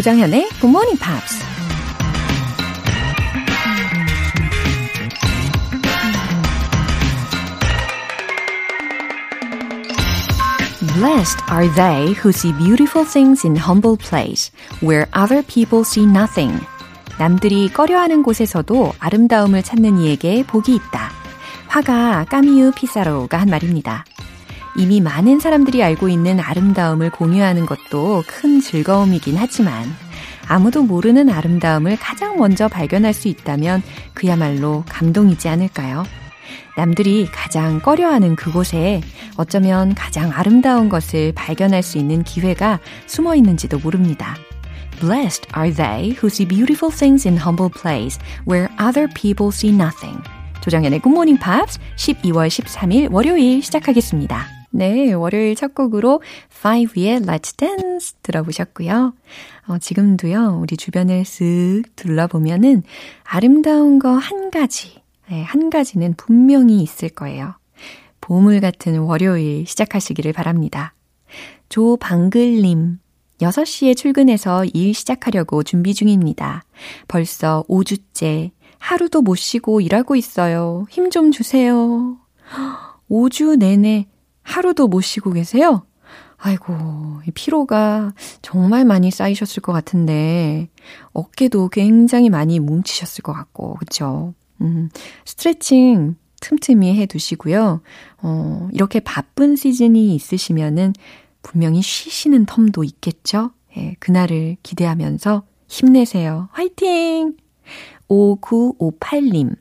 조장현의 Good Morning Pops. Blessed are they who see beautiful things in humble place, where other people see nothing. 남들이 꺼려하는 곳에서도 아름다움을 찾는 이에게 복이 있다. 화가 까미유 피사로가 한 말입니다. 이미 많은 사람들이 알고 있는 아름다움을 공유하는 것도 큰 즐거움이긴 하지만 아무도 모르는 아름다움을 가장 먼저 발견할 수 있다면 그야말로 감동이지 않을까요? 남들이 가장 꺼려하는 그곳에 어쩌면 가장 아름다운 것을 발견할 수 있는 기회가 숨어 있는지도 모릅니다. Blessed are they who see beautiful things in humble place where other people see nothing. 조정연의 Good Morning Pops 12월 13일 월요일 시작하겠습니다. 네, 월요일 첫 곡으로 5의 Let's Dance 들어보셨고요. 어, 지금도요, 우리 주변을 쓱 둘러보면은 아름다운 거 한 가지, 네, 한 가지는 분명히 있을 거예요. 보물 같은 월요일 시작하시기를 바랍니다. 조방글님, 6시에 출근해서 일 시작하려고 준비 중입니다. 벌써 5주째 하루도 못 쉬고 일하고 있어요. 힘 좀 주세요. 5주 내내 하루도 못 쉬고 계세요? 아이고, 피로가 정말 많이 쌓이셨을 것 같은데, 어깨도 굉장히 많이 뭉치셨을 것 같고, 그쵸? 음, 스트레칭 틈틈이 해 두시고요. 어, 이렇게 바쁜 시즌이 있으시면은 분명히 쉬시는 텀도 있겠죠? 예, 그날을 기대하면서 힘내세요. 화이팅! 5958님.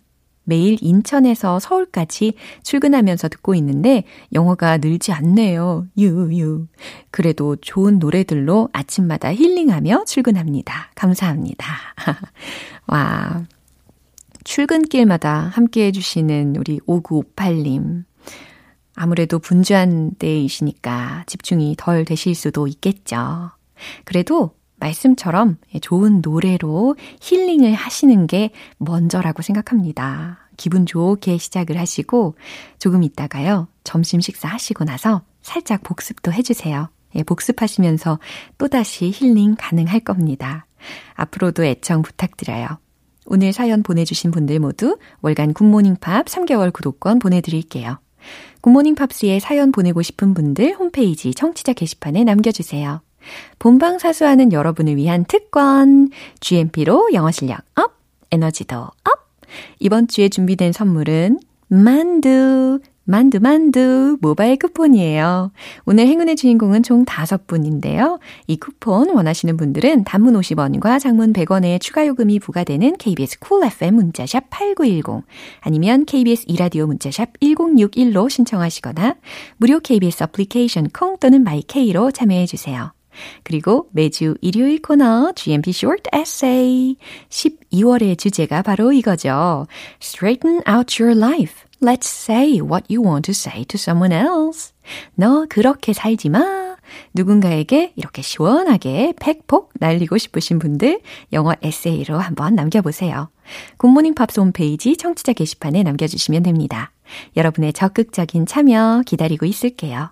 매일 인천에서 서울까지 출근하면서 듣고 있는데 영어가 늘지 않네요. 유유. 그래도 좋은 노래들로 아침마다 힐링하며 출근합니다. 감사합니다. 와. 출근길마다 함께 해주시는 우리 5958님. 아무래도 분주한 때이시니까 집중이 덜 되실 수도 있겠죠. 그래도 말씀처럼 좋은 노래로 힐링을 하시는 게 먼저라고 생각합니다. 기분 좋게 시작을 하시고 조금 있다가요. 점심 식사 하시고 나서 살짝 복습도 해주세요. 예, 복습하시면서 또다시 힐링 가능할 겁니다. 앞으로도 애청 부탁드려요. 오늘 사연 보내주신 분들 모두 월간 굿모닝 팝 3개월 구독권 보내드릴게요. 굿모닝 팝스에 사연 보내고 싶은 분들 홈페이지 청취자 게시판에 남겨주세요. 본방 사수하는 여러분을 위한 특권. GMP로 영어 실력 up, 에너지도 up. 이번 주에 준비된 선물은 만두, 만두, 만두, 모바일 쿠폰이에요. 오늘 행운의 주인공은 총 5분인데요. 이 쿠폰 원하시는 분들은 단문 50원과 장문 100원의 추가 요금이 부과되는 KBS Cool FM 문자샵 8910 아니면 KBS 이라디오 문자샵 1061로 신청하시거나 무료 KBS 애플리케이션 콩 또는 마이케이로 참여해 주세요. 그리고 매주 일요일 코너 GMP Short Essay 12월의 주제가 바로 이거죠. Straighten out your life. Let's say what you want to say to someone else. 너 그렇게 살지 마. 누군가에게 이렇게 시원하게 팩폭 날리고 싶으신 분들 영어 에세이로 한번 남겨보세요. 굿모닝 팝스 홈페이지 청취자 게시판에 남겨주시면 됩니다. 여러분의 적극적인 참여 기다리고 있을게요.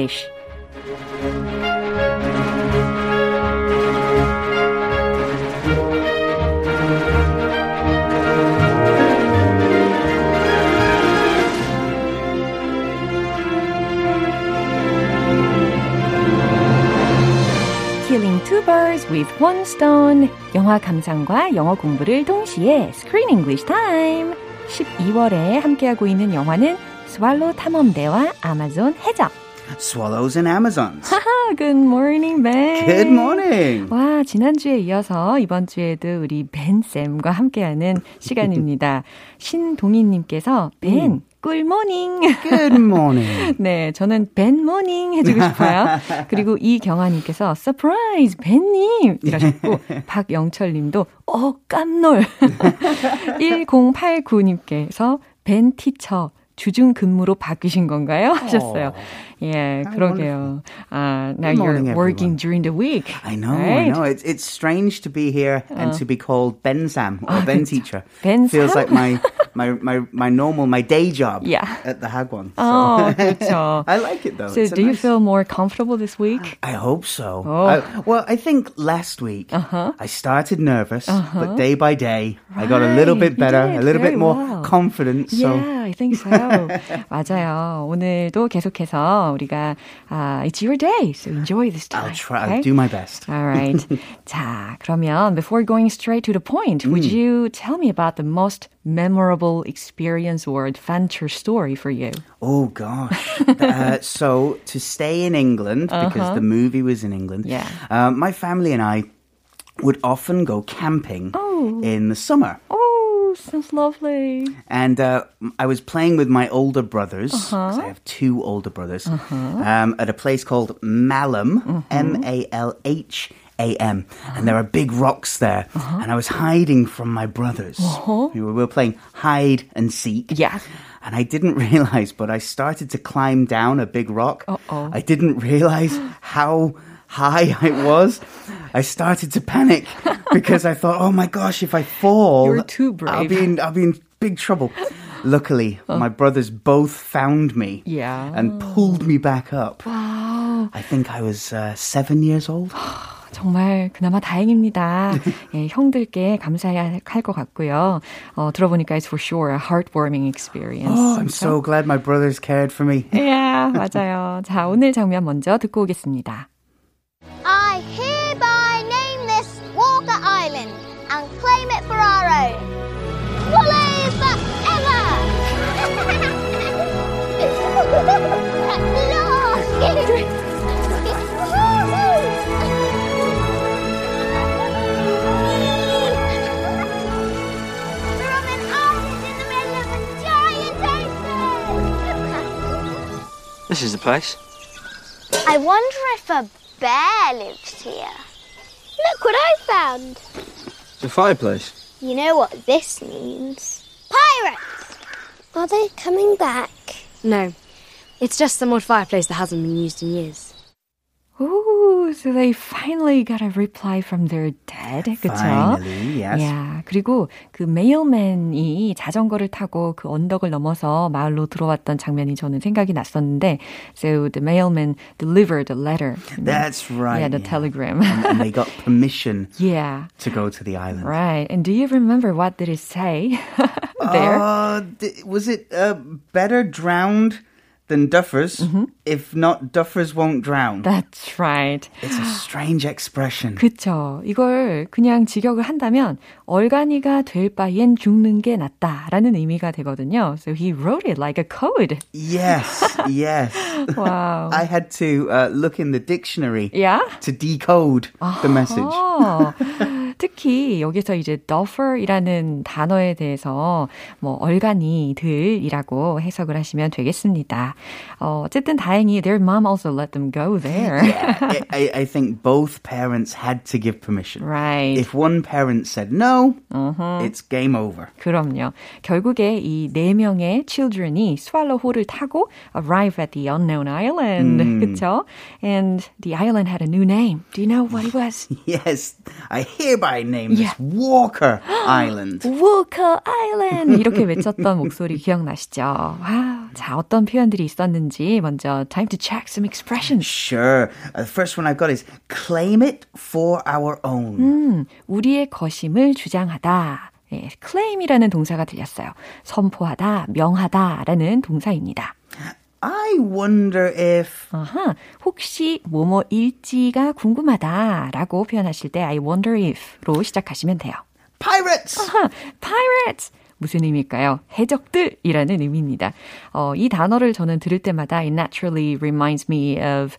English Killing two birds with one stone. 영화 감상과 영어 공부를 동시에 Screen English Time. 12월에 함께하고 있는 영화는 스왈로 탐험대와 아마존 해적. Swallows and Amazons. Good morning, Ben. Good morning. 와, 지난주에 이어서 이번 주에도 우리 벤쌤과 함께하는 시간입니다. 신동희님께서 벤, 음. 꿀모닝. Good morning. 네, 저는 벤모닝 해주고 싶어요. 그리고 이경아님께서 서프라이즈 벤님 이러셨고 박영철님도 어 깜놀. 1089님께서 벤 티처 주중 근무로 바뀌신 건가요? 하셨어요. 예, 그러게요. Uh, now you're morning, working everyone. during the week. I know, right? I know. It's it's strange to be here and to be called Ben Sam or 아, Ben 그쵸. Teacher. Ben Feels Sam? like my, my my my normal my day job Yeah. at the Hagwon. So 어, 그렇죠. I like it though. So It's a do you nice- feel more comfortable this week? I hope so. Oh. I, well, I think last week I started nervous, but day by day I got a little Right. bit better, You did a little very bit more well. confident. So Yeah, I think so. 맞아요. 오늘도 계속해서 우리가 uh, it's your day, so enjoy this time. I'll try. okay? I'll do my best. All right. 자, 그러면 before going straight to the point, would Mm. you tell me about the most memorable experience or adventure story for you? Oh gosh. uh, so to stay in England because the movie was in England. Yeah. uh, my family and I would often go camping Oh. in the summer. Oh, sounds lovely. And uh, I was playing with my older brothers, 'cause I uh-huh. have two older brothers, uh-huh. um, at a place called Malham, mm-hmm. M A L H A M. And there are big rocks there. Uh-huh. And I was hiding from my brothers. We, were, we were playing hide and seek. Yeah. And I didn't realize, but I started to climb down a big rock. Uh-oh. I didn't realize how high I was. I started to panic because I thought, oh my gosh, if I fall, You're too I'll brave. be in, I'll be in big trouble. Luckily, my brothers both found me Yeah. and pulled me back up. Wow. I think I was uh, seven years old. 정말 그나마 다행입니다. 예, 형들께 감사해야 할 것 같고요. 어, 들어보니까 it's for sure a heartwarming experience. Oh, I'm so glad my brothers cared for me. yeah, 맞아요. 자, 오늘 장면 먼저 듣고 오겠습니다. I hereby name this Walker Island and claim it for our own. Woolly We're on an island in the middle of a giant ocean. This is the place. I wonder if a bear lives here. Look what I found. It's a fireplace. You know what this means? Pirates! Are they coming back? No, it's just some old fireplace that hasn't been used in years. Ooh, so they finally got a reply from their dad, 그쵸? Finally, yes. 야, 그리고 그 메일맨이 자전거를 타고 그 언덕을 넘어서 마을로 들어왔던 장면이 저는 생각이 났었는데, so the mailman delivered a letter. That's right. Yeah, the yeah. telegram. and, and they got permission yeah. to go to the island. Right. And do you remember what did it say there? Uh, th- was it uh, better drowned than duffers? Mm-hmm. If not, duffers won't drown. That's right. it's a strange expression. 그쵸. 이걸 그냥 직역을 한다면 얼간이가 될 바엔 죽는 게 낫다라는 의미가 되거든요. So he wrote it like a code. yes, yes. Wow. I had to uh, look in the dictionary Yeah? to decode the message. 어, 특히 여기서 이제 duffer이라는 단어에 대해서 뭐 얼간이들이라고 해석을 하시면 되겠습니다. 어, 어쨌든 다행히 their mom also let them go there. I, I, I think both parents had to give permission. right. If one parent said no, Uh-huh. it's game over. 그럼요. 결국에 이 네 명의 children이 swallow호를 타고 arrive at the unknown island. 그쵸? And the island had a new name. Do you know what it was? Yes, I hereby name this Walker Island. Walker Island! 이렇게 외쳤던 목소리 기억나시죠? 와, 자, 어떤 표현들이 있었는지 먼저 time to check some expressions. Sure. Uh, the first one I've got is claim it for our own. 음, 우리의 것임을 주장하다. 예, claim이라는 동사가 들렸어요. 선포하다, 명하다라는 동사입니다. I wonder if 아하, 혹시 뭐뭐일지가 궁금하다라고 표현하실 때 I wonder if로 시작하시면 돼요. pirates. 아하, pirates! 무슨 의미일까요? 해적들이라는 의미입니다. 어, 이 단어를 저는 들을 때마다 it naturally reminds me of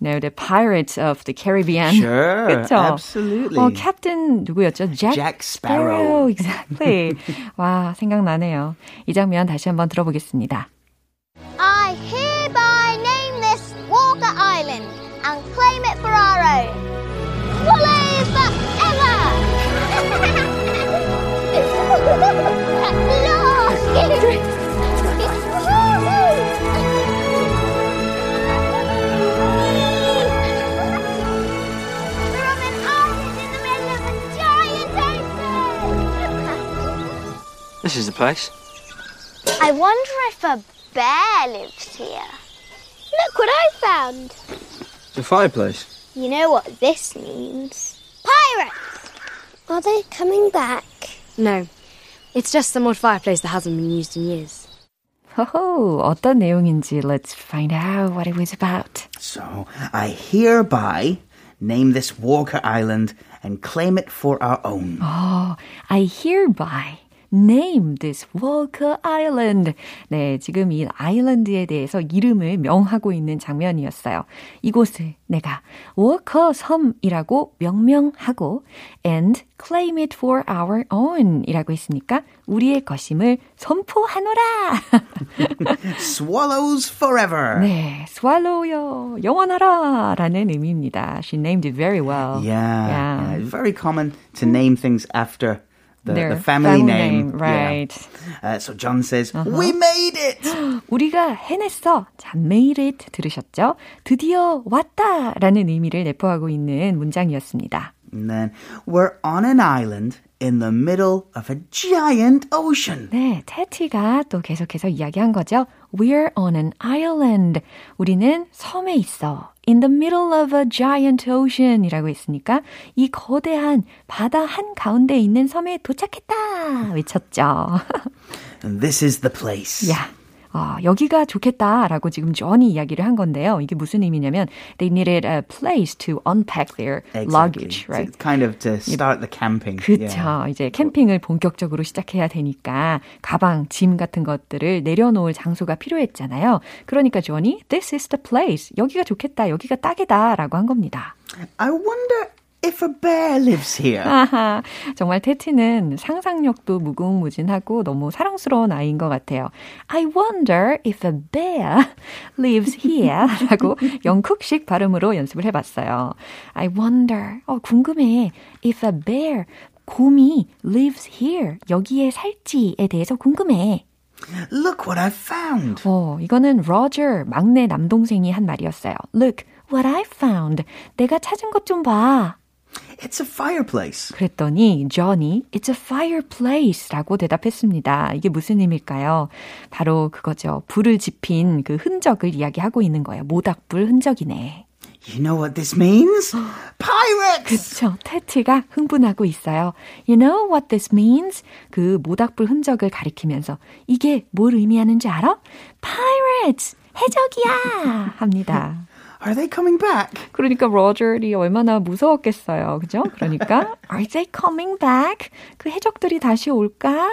you know, the Pirates of the Caribbean. Sure, 그쵸? absolutely. 어, 캡틴 누구였죠? Jack, Jack Sparrow. Exactly. 와, 생각나네요. 이 장면 다시 한번 들어보겠습니다. I hereby name this Walker Island and claim it for our own. Woolly We're on an island in the middle of a giant ocean. This is the place. I wonder if a bear lives here. Look what I found. It's a fireplace. You know what this means? Pirates! Are they coming back? No. It's just some old fireplace that hasn't been used in years. 호호, 어떤 내용인지 let's find out what it was about. So, I hereby name this Walker Island and claim it for our own. 어, I hereby name this Walker Island. 네, 지금 이 아일랜드에 대해서 이름을 명하고 있는 장면이었어요. 이곳을 내가 Walker 섬이라고 명명하고 and claim it for our own 이라고 했으니까 우리의 것임을 선포하노라. Swallows forever. 네, swallow요, 영원하라 라는 의미입니다. She named it very well. Yeah, Yeah. yeah, very common to name things after the, the family, name. Yeah. Right. Uh, so John says, We made it! 우리가 해냈어. 자, made it 들으셨죠? 드디어 왔다 라는 의미를 내포하고 있는 문장이었습니다. And then, we're on an island in the middle of a giant ocean. 네, 테티가 또 계속해서 이야기한 거죠. We're on an island. 우리는 섬에 있어. In the middle of a giant ocean 이라고 했으니까 이 거대한 바다 한 가운데 있는 섬에 도착했다 외쳤죠. And this is the place. 야, 어, 여기가 좋겠다라고 지금 존이 이야기를 한 건데요. 이게 무슨 의미냐면 they needed a place to unpack their Exactly. luggage, To- right? kind of to start the camping. 그쵸. Yeah. 이제 캠핑을 본격적으로 시작해야 되니까 가방, 짐 같은 것들을 내려놓을 장소가 필요했잖아요. 그러니까 존이 this is the place. 여기가 좋겠다. 여기가 딱이다라고 한 겁니다. I wonder if a bear lives here. 아하, 정말 테티는 상상력도 무궁무진하고 너무 사랑스러운 아이인 것 같아요. I wonder if a bear lives here 라고 영국식 발음으로 연습을 해봤어요. I wonder, 어, 궁금해. If a bear, 곰이 lives here, 여기에 살지에 대해서 궁금해. Look what I found. 어, 이거는 로저, 막내 남동생이 한 말이었어요. Look, what I found. 내가 찾은 것 좀 봐. It's a fireplace. 그랬더니 존이 It's a fireplace라고 대답했습니다. 이게 무슨 의미일까요? 바로 그거죠. 불을 지핀 그 흔적을 이야기하고 있는 거예요. 모닥불 흔적이네. You know what this means? Pirates! 그쵸. 테티가 흥분하고 있어요. You know what this means? 그 모닥불 흔적을 가리키면서 이게 뭘 의미하는지 알아? Pirates! 해적이야! 합니다. Are they coming back? 그러니까 로저이 얼마나 무서웠겠어요. 그죠? 그러니까 Are they coming back? 그 해적들이 다시 올까?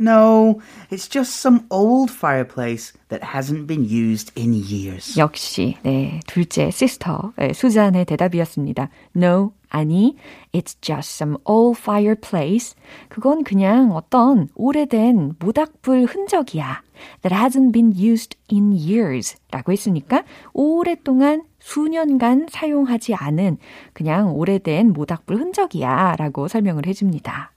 No, it's just some old fireplace that hasn't been used in years. 역시 네 둘째 시스터 네, 수잔의 대답이었습니다. No, 아니, it's just some old fireplace. 그건 그냥 어떤 오래된 모닥불 흔적이야. That hasn't been used in years. 라고 했으니까 오랫동안 수년간 사용하지 않은 그냥 오래된 모닥불 흔적이야. 라고 설명을 해줍니다.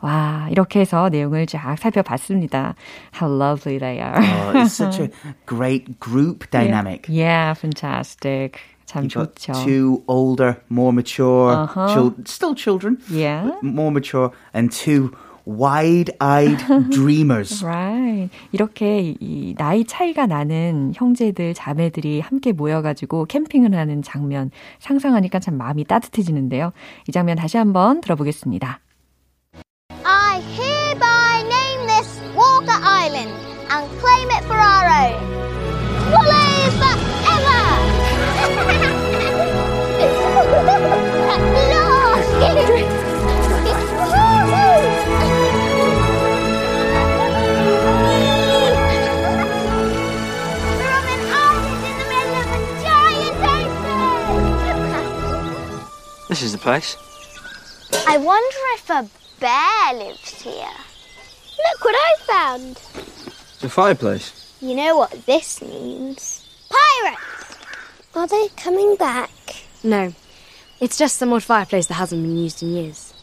와, 이렇게 해서 내용을 쫙 살펴봤습니다. How lovely they are. Oh, it's such a great group dynamic. Yeah, fantastic. 참 좋죠. two older, more mature, Uh-huh. chil- still children, Yeah. more mature, and two wide-eyed dreamers. Right. 이렇게 이 나이 차이가 나는 형제들, 자매들이 함께 모여가지고 캠핑을 하는 장면 상상하니까 참 마음이 따뜻해지는데요. 이 장면 다시 한번 들어보겠습니다. This is the place. I wonder if a bear lives here. Look what I found. It's a fireplace. You know what this means? Pirates! Are they coming back? No, it's just some old fireplace that hasn't been used in years.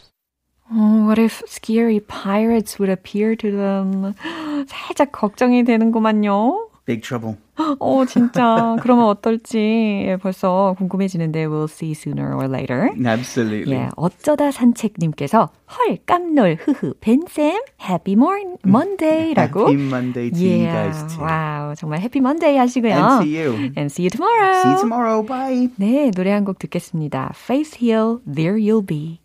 Oh, what if scary pirates would appear to them? 살짝 걱정이 되는구만요. Big trouble. 어, 진짜. 그러면 어떨지 벌써 궁금해지는데 we'll see sooner or later. Absolutely. 예, 어쩌다 산책님께서 헐 깜놀 흐흐 벤쌤 Happy Morning Monday라고. Happy Monday to you guys too. 와우 정말 Happy Monday 하시고요. And to you. And see you tomorrow. See you tomorrow. Bye. 네, 노래 한 곡 듣겠습니다. Faith Hill, There You'll Be.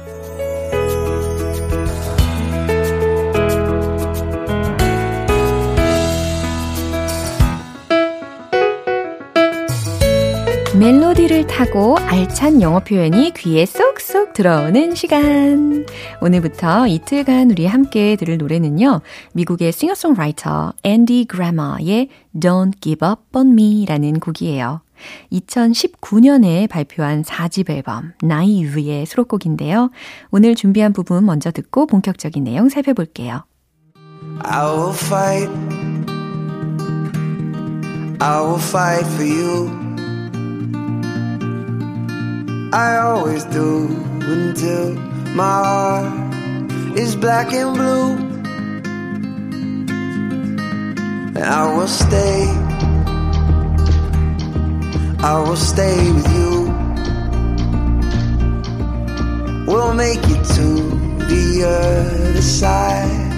멜로디를 타고 알찬 영어 표현이 귀에 쏙쏙 들어오는 시간. 오늘부터 이틀간 우리 함께 들을 노래는요. 미국의 싱어송라이터 앤디 그래머의 Don't Give Up On Me라는 곡이에요. 2019년에 발표한 4집 앨범 나이브의 수록곡인데요. 오늘 준비한 부분 먼저 듣고 본격적인 내용 살펴볼게요. I will fight. I will fight for you. I always do until my heart is black and blue. And I will stay. I will stay with you. We'll make it to the other side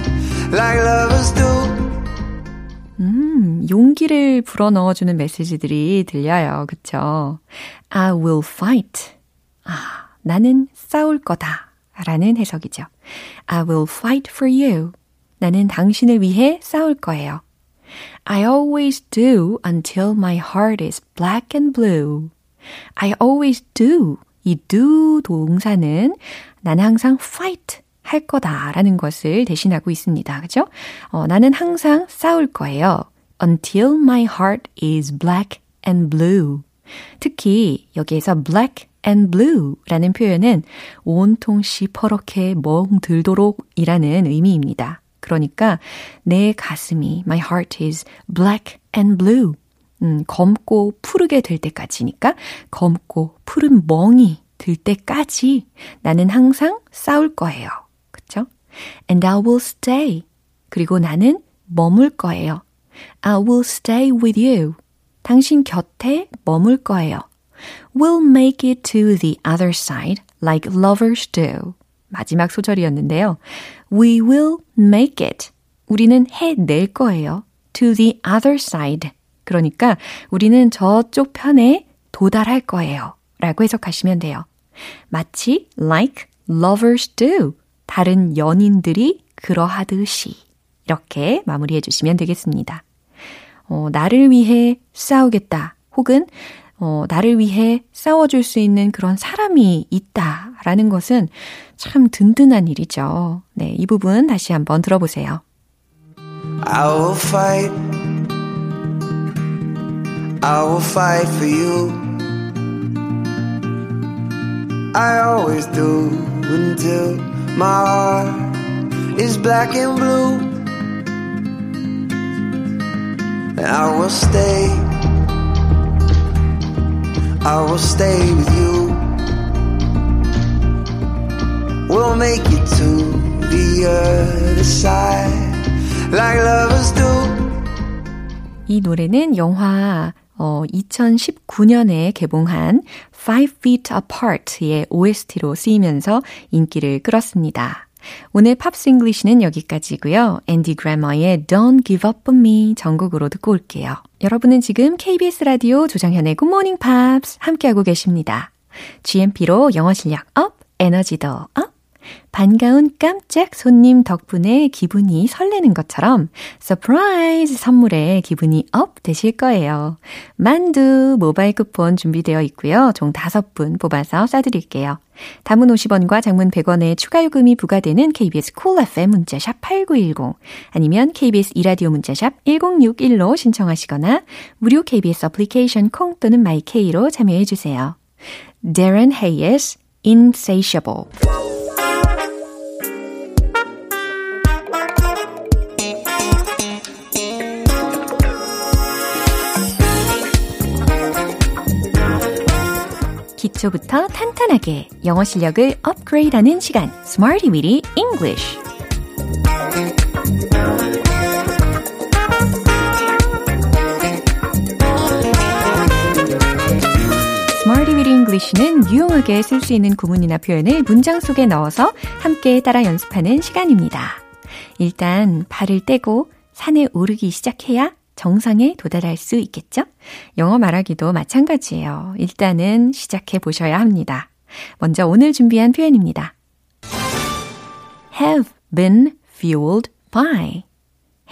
like lovers do. 음, 용기를 불어넣어주는 메시지들이 들려요. 그쵸? I will fight. 아, 나는 싸울 거다. 라는 해석이죠. I will fight for you. 나는 당신을 위해 싸울 거예요. I always do until my heart is black and blue. I always do. 이 do 동사는 나는 항상 fight 할 거다라는 것을 대신하고 있습니다. 그죠? 어, 나는 항상 싸울 거예요. Until my heart is black and blue. 특히 여기에서 black and blue 라는 표현은 온통 시 퍼렇게 멍들도록 이라는 의미입니다. 그러니까 내 가슴이 my heart is black and blue. 음, 검고 푸르게 될 때까지니까 검고 푸른 멍이 들 때까지 나는 항상 싸울 거예요. 그쵸? And I will stay. 그리고 나는 머물 거예요. I will stay with you. 당신 곁에 머물 거예요. We'll make it to the other side like lovers do. 마지막 소절이었는데요. We will make it. 우리는 해낼 거예요. To the other side. 그러니까 우리는 저쪽 편에 도달할 거예요. 라고 해석하시면 돼요. 마치 like lovers do. 다른 연인들이 그러하듯이. 이렇게 마무리해 주시면 되겠습니다. 어, 나를 위해 싸우겠다. 혹은 어, 나를 위해 싸워줄 수 있는 그런 사람이 있다라는 것은 참 든든한 일이죠. 네, 이 부분 다시 한번 들어보세요. I will fight. I will fight for you. I always do until my heart is black and blue. I will stay. I will stay with you. We'll make it to the other side like lovers do. 이 노래는 영화 어, 2019년에 개봉한 Five Feet Apart의 OST로 쓰이면서 인기를 끌었습니다. 오늘 Pops English는 여기까지고요. 앤디 그래머의 Don't Give Up On Me 전곡으로 듣고 올게요. 여러분은 지금 KBS 라디오 조정현의 Good Morning Pops 함께하고 계십니다. GMP로 영어 실력 up, 에너지도 up. 반가운 깜짝 손님 덕분에 기분이 설레는 것처럼 surprise 선물에 기분이 up 되실 거예요. 만두 모바일 쿠폰 준비되어 있고요. 총 5분 뽑아서 쏴드릴게요. 단문 50원과 장문 100원의 추가 요금이 부과되는 KBS Cool FM 문자샵 8910 아니면 KBS 이라디오 문자샵 1061로 신청하시거나 무료 KBS 어플리케이션 콩 또는 마이케이로 참여해 주세요. Darren Hayes, Insatiable 기초부터 탄탄하게 영어 실력을 업그레이드하는 시간 Smarty Weedy English English는 유용하게 쓸 수 있는 구문이나 표현을 문장 속에 넣어서 함께 따라 연습하는 시간입니다. 일단 발을 떼고 산에 오르기 시작해야 정상에 도달할 수 있겠죠? 영어 말하기도 마찬가지예요. 일단은 시작해 보셔야 합니다. 먼저 오늘 준비한 표현입니다. have been fueled by.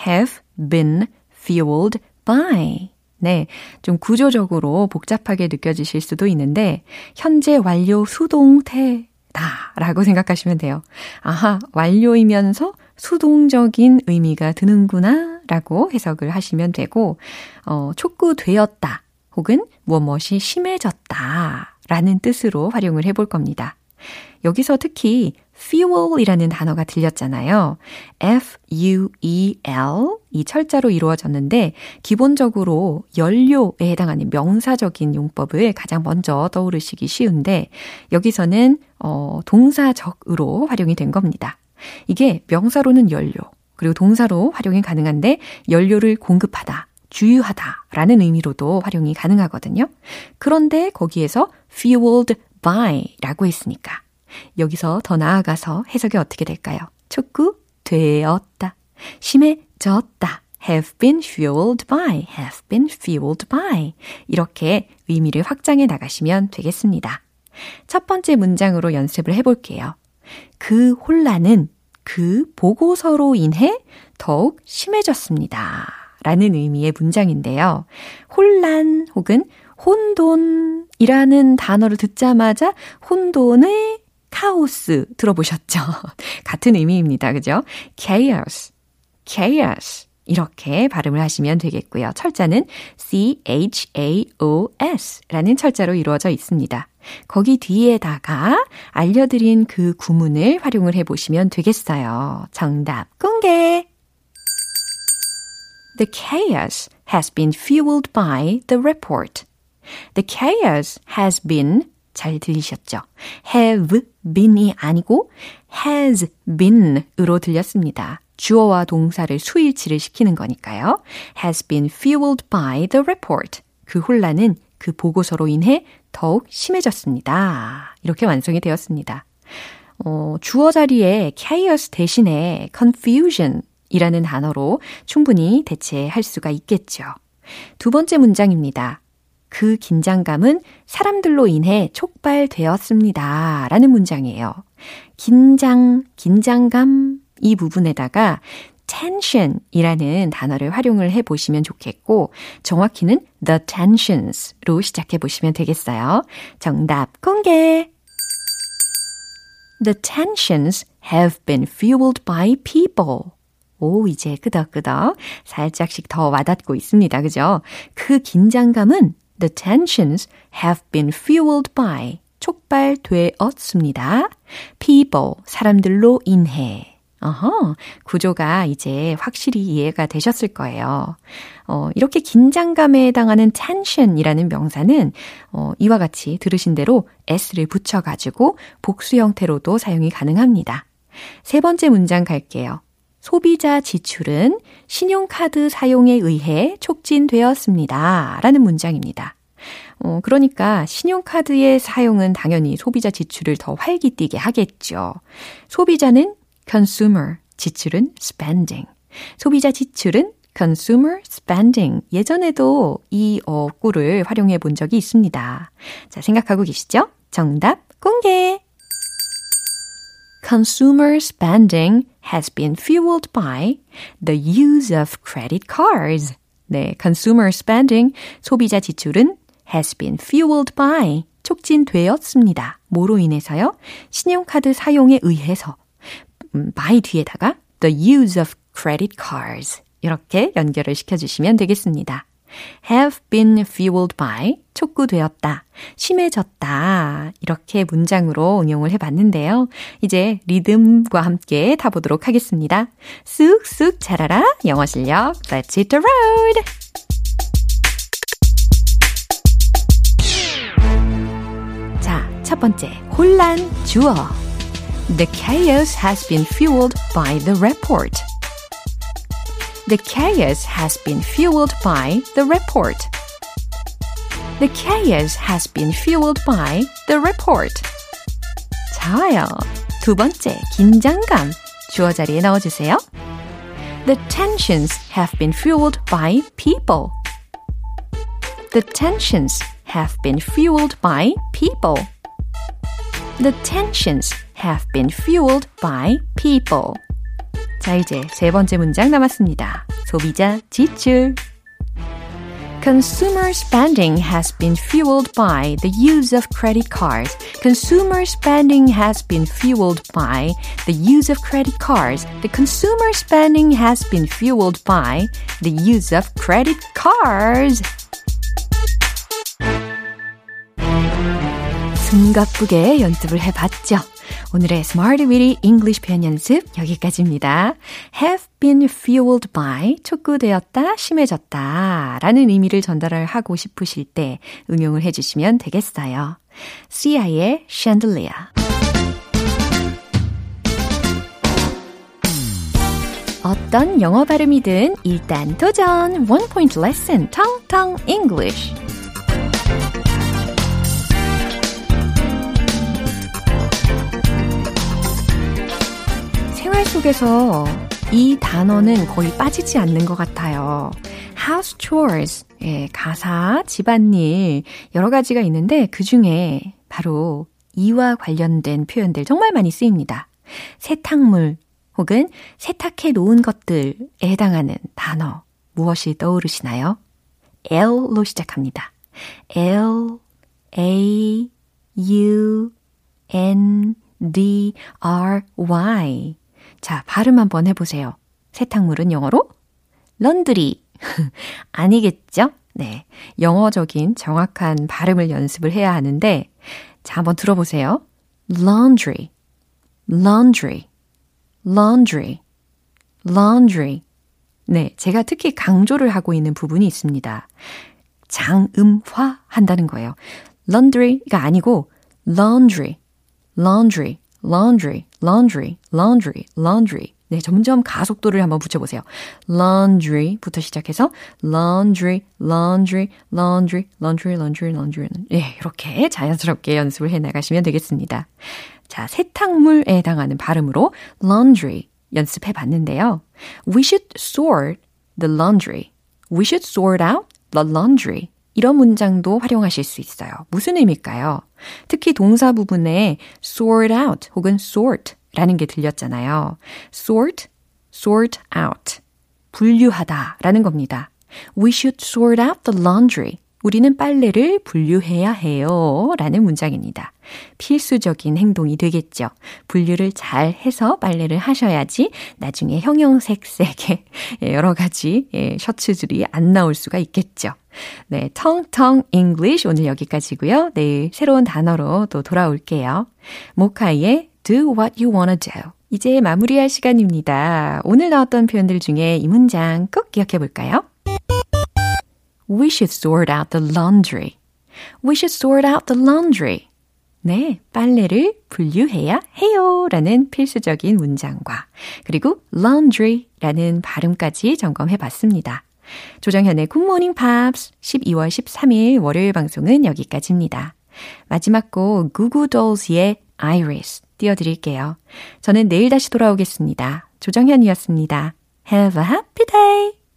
have been fueled by. 네. 좀 구조적으로 복잡하게 느껴지실 수도 있는데, 현재 완료 수동태다 라고 생각하시면 돼요. 아하, 완료이면서 수동적인 의미가 드는구나 라고 해석을 하시면 되고, 어, 촉구되었다 혹은 무엇이 심해졌다 라는 뜻으로 활용을 해볼 겁니다. 여기서 특히 fuel이라는 단어가 들렸잖아요. F-U-E-L 이 철자로 이루어졌는데 기본적으로 연료에 해당하는 명사적인 용법을 가장 먼저 떠오르시기 쉬운데 여기서는 어, 동사적으로 활용이 된 겁니다. 이게 명사로는 연료, 그리고 동사로 활용이 가능한데 연료를 공급하다, 주유하다 라는 의미로도 활용이 가능하거든요. 그런데 거기에서 fueled by 라고 했으니까 여기서 더 나아가서 해석이 어떻게 될까요? 촉구 되었다, 심해졌다. have been fueled by, have been fueled by. 이렇게 의미를 확장해 나가시면 되겠습니다. 첫 번째 문장으로 연습을 해볼게요. 그 혼란은 그 보고서로 인해 더욱 심해졌습니다. 라는 의미의 문장인데요. 혼란 혹은 혼돈이라는 단어를 듣자마자 혼돈의 카오스 들어보셨죠? 같은 의미입니다. 그죠? chaos, chaos. 이렇게 발음을 하시면 되겠고요. 철자는 C-H-A-O-S 라는 철자로 이루어져 있습니다. 거기 뒤에다가 알려드린 그 구문을 활용을 해보시면 되겠어요. 정답 공개! The chaos has been fueled by the report. The chaos has been 잘 들리셨죠? have been이 아니고 has been으로 들렸습니다. 주어와 동사를 수일치를 시키는 거니까요. has been fueled by the report. 그 혼란은 그 보고서로 인해 더욱 심해졌습니다. 이렇게 완성이 되었습니다. 어, 주어 자리에 chaos 대신에 confusion 이라는 단어로 충분히 대체할 수가 있겠죠. 두 번째 문장입니다. 그 긴장감은 사람들로 인해 촉발되었습니다. 라는 문장이에요. 긴장, 긴장감 이 부분에다가 tension이라는 단어를 활용을 해 보시면 좋겠고 정확히는 the tensions로 시작해 보시면 되겠어요. 정답 공개. The tensions have been fueled by people. 오, 이제 끄덕끄덕 살짝씩 더 와닿고 있습니다. 그죠? 그 긴장감은 the tensions have been fueled by 촉발되었습니다. people 사람들로 인해 어허, 구조가 이제 확실히 이해가 되셨을 거예요. 어, 이렇게 긴장감에 해당하는 tension이라는 명사는 어, 이와 같이 들으신 대로 s를 붙여가지고 복수 형태로도 사용이 가능합니다. 세 번째 문장 갈게요. 소비자 지출은 신용카드 사용에 의해 촉진되었습니다. 라는 문장입니다. 어, 그러니까 신용카드의 사용은 당연히 소비자 지출을 더 활기띠게 하겠죠. 소비자는 consumer, 지출은 spending. 소비자 지출은 consumer spending. 예전에도 이 어구를 활용해 본 적이 있습니다. 자, 생각하고 계시죠? 정답 공개! Consumer spending has been fueled by the use of credit cards. 네, consumer spending, 소비자 지출은 has been fueled by, 촉진되었습니다. 뭐로 인해서요? 신용카드 사용에 의해서, 음, by 뒤에다가 the use of credit cards. 이렇게 연결을 시켜주시면 되겠습니다. Have been fueled by 촉구되었다, 심해졌다 이렇게 문장으로 응용을 해봤는데요. 이제 리듬과 함께 타보도록 하겠습니다. 쑥쑥 자라라 영어 실력 Let's hit the road! 자, 첫 번째 혼란 주어 The chaos has been fueled by the report. The chaos has been fueled by the report. The chaos has been fueled by the report. 좋아요. 두 번째, 긴장감. 주어 자리에 넣어주세요. The tensions have been fueled by people. The tensions have been fueled by people. The tensions have been fueled by people. 자, 이제 세 번째 문장 남았습니다. 소비자 지출. Consumer spending has been fueled by the use of credit cards. Consumer spending has been fueled by the use of credit cards. The consumer spending has been fueled by the use of credit cards. 숨가쁘게 연습을 해봤죠. 오늘의 Smart Weedy English 표현 연습 여기까지입니다. have been fueled by 촉구되었다, 심해졌다 라는 의미를 전달을 하고 싶으실 때 응용을 해주시면 되겠어요. CI의 Chandelier 어떤 영어 발음이든 일단 도전! One point lesson, Tong Tong English 생활 속에서 이 단어는 거의 빠지지 않는 것 같아요. house chores, 예, 가사, 집안일, 여러 가지가 있는데 그 중에 바로 이와 관련된 표현들 정말 많이 쓰입니다. 세탁물 혹은 세탁해 놓은 것들에 해당하는 단어 무엇이 떠오르시나요? L로 시작합니다. L, A, U, N, D, R, Y. 자, 발음 한번 해보세요. 세탁물은 영어로 런드리. 아니겠죠? 네. 영어적인 정확한 발음을 연습을 해야 하는데, 자, 한번 들어보세요. laundry, laundry, laundry, laundry. 네. 제가 특히 강조를 하고 있는 부분이 있습니다. 장음화 한다는 거예요. laundry가 아니고 laundry, laundry, laundry, laundry, laundry, laundry. 네, 점점 가속도를 한번 붙여보세요. laundry부터 시작해서 laundry, laundry, laundry, laundry, laundry, laundry. 예, 이렇게 자연스럽게 연습을 해 나가시면 되겠습니다. 자, 세탁물에 해당하는 발음으로 laundry 연습해 봤는데요. We should sort the laundry. We should sort out the laundry. 이런 문장도 활용하실 수 있어요. 무슨 의미일까요? 특히 동사 부분에 sort out 혹은 sort 라는 게 들렸잖아요. sort, sort out. 분류하다 라는 겁니다. We should sort out the laundry. 우리는 빨래를 분류해야 해요. 라는 문장입니다. 필수적인 행동이 되겠죠. 분류를 잘 해서 빨래를 하셔야지 나중에 형형색색의 여러 가지 셔츠들이 안 나올 수가 있겠죠. 네, 텅텅 English 오늘 여기까지고요. 내일 새로운 단어로 또 돌아올게요. 모카이의 Do what you wanna do. 이제 마무리할 시간입니다. 오늘 나왔던 표현들 중에 이 문장 꼭 기억해 볼까요? We should sort out the laundry. We should sort out the laundry. 네, 빨래를 분류해야 해요. 라는 필수적인 문장과 그리고 laundry라는 발음까지 점검해 봤습니다. 조정현의 굿모닝 팝스 12월 13일 월요일 방송은 여기까지입니다. 마지막 곡 구구돌스의 Iris 띄워드릴게요. 저는 내일 다시 돌아오겠습니다. 조정현이었습니다. Have a happy day!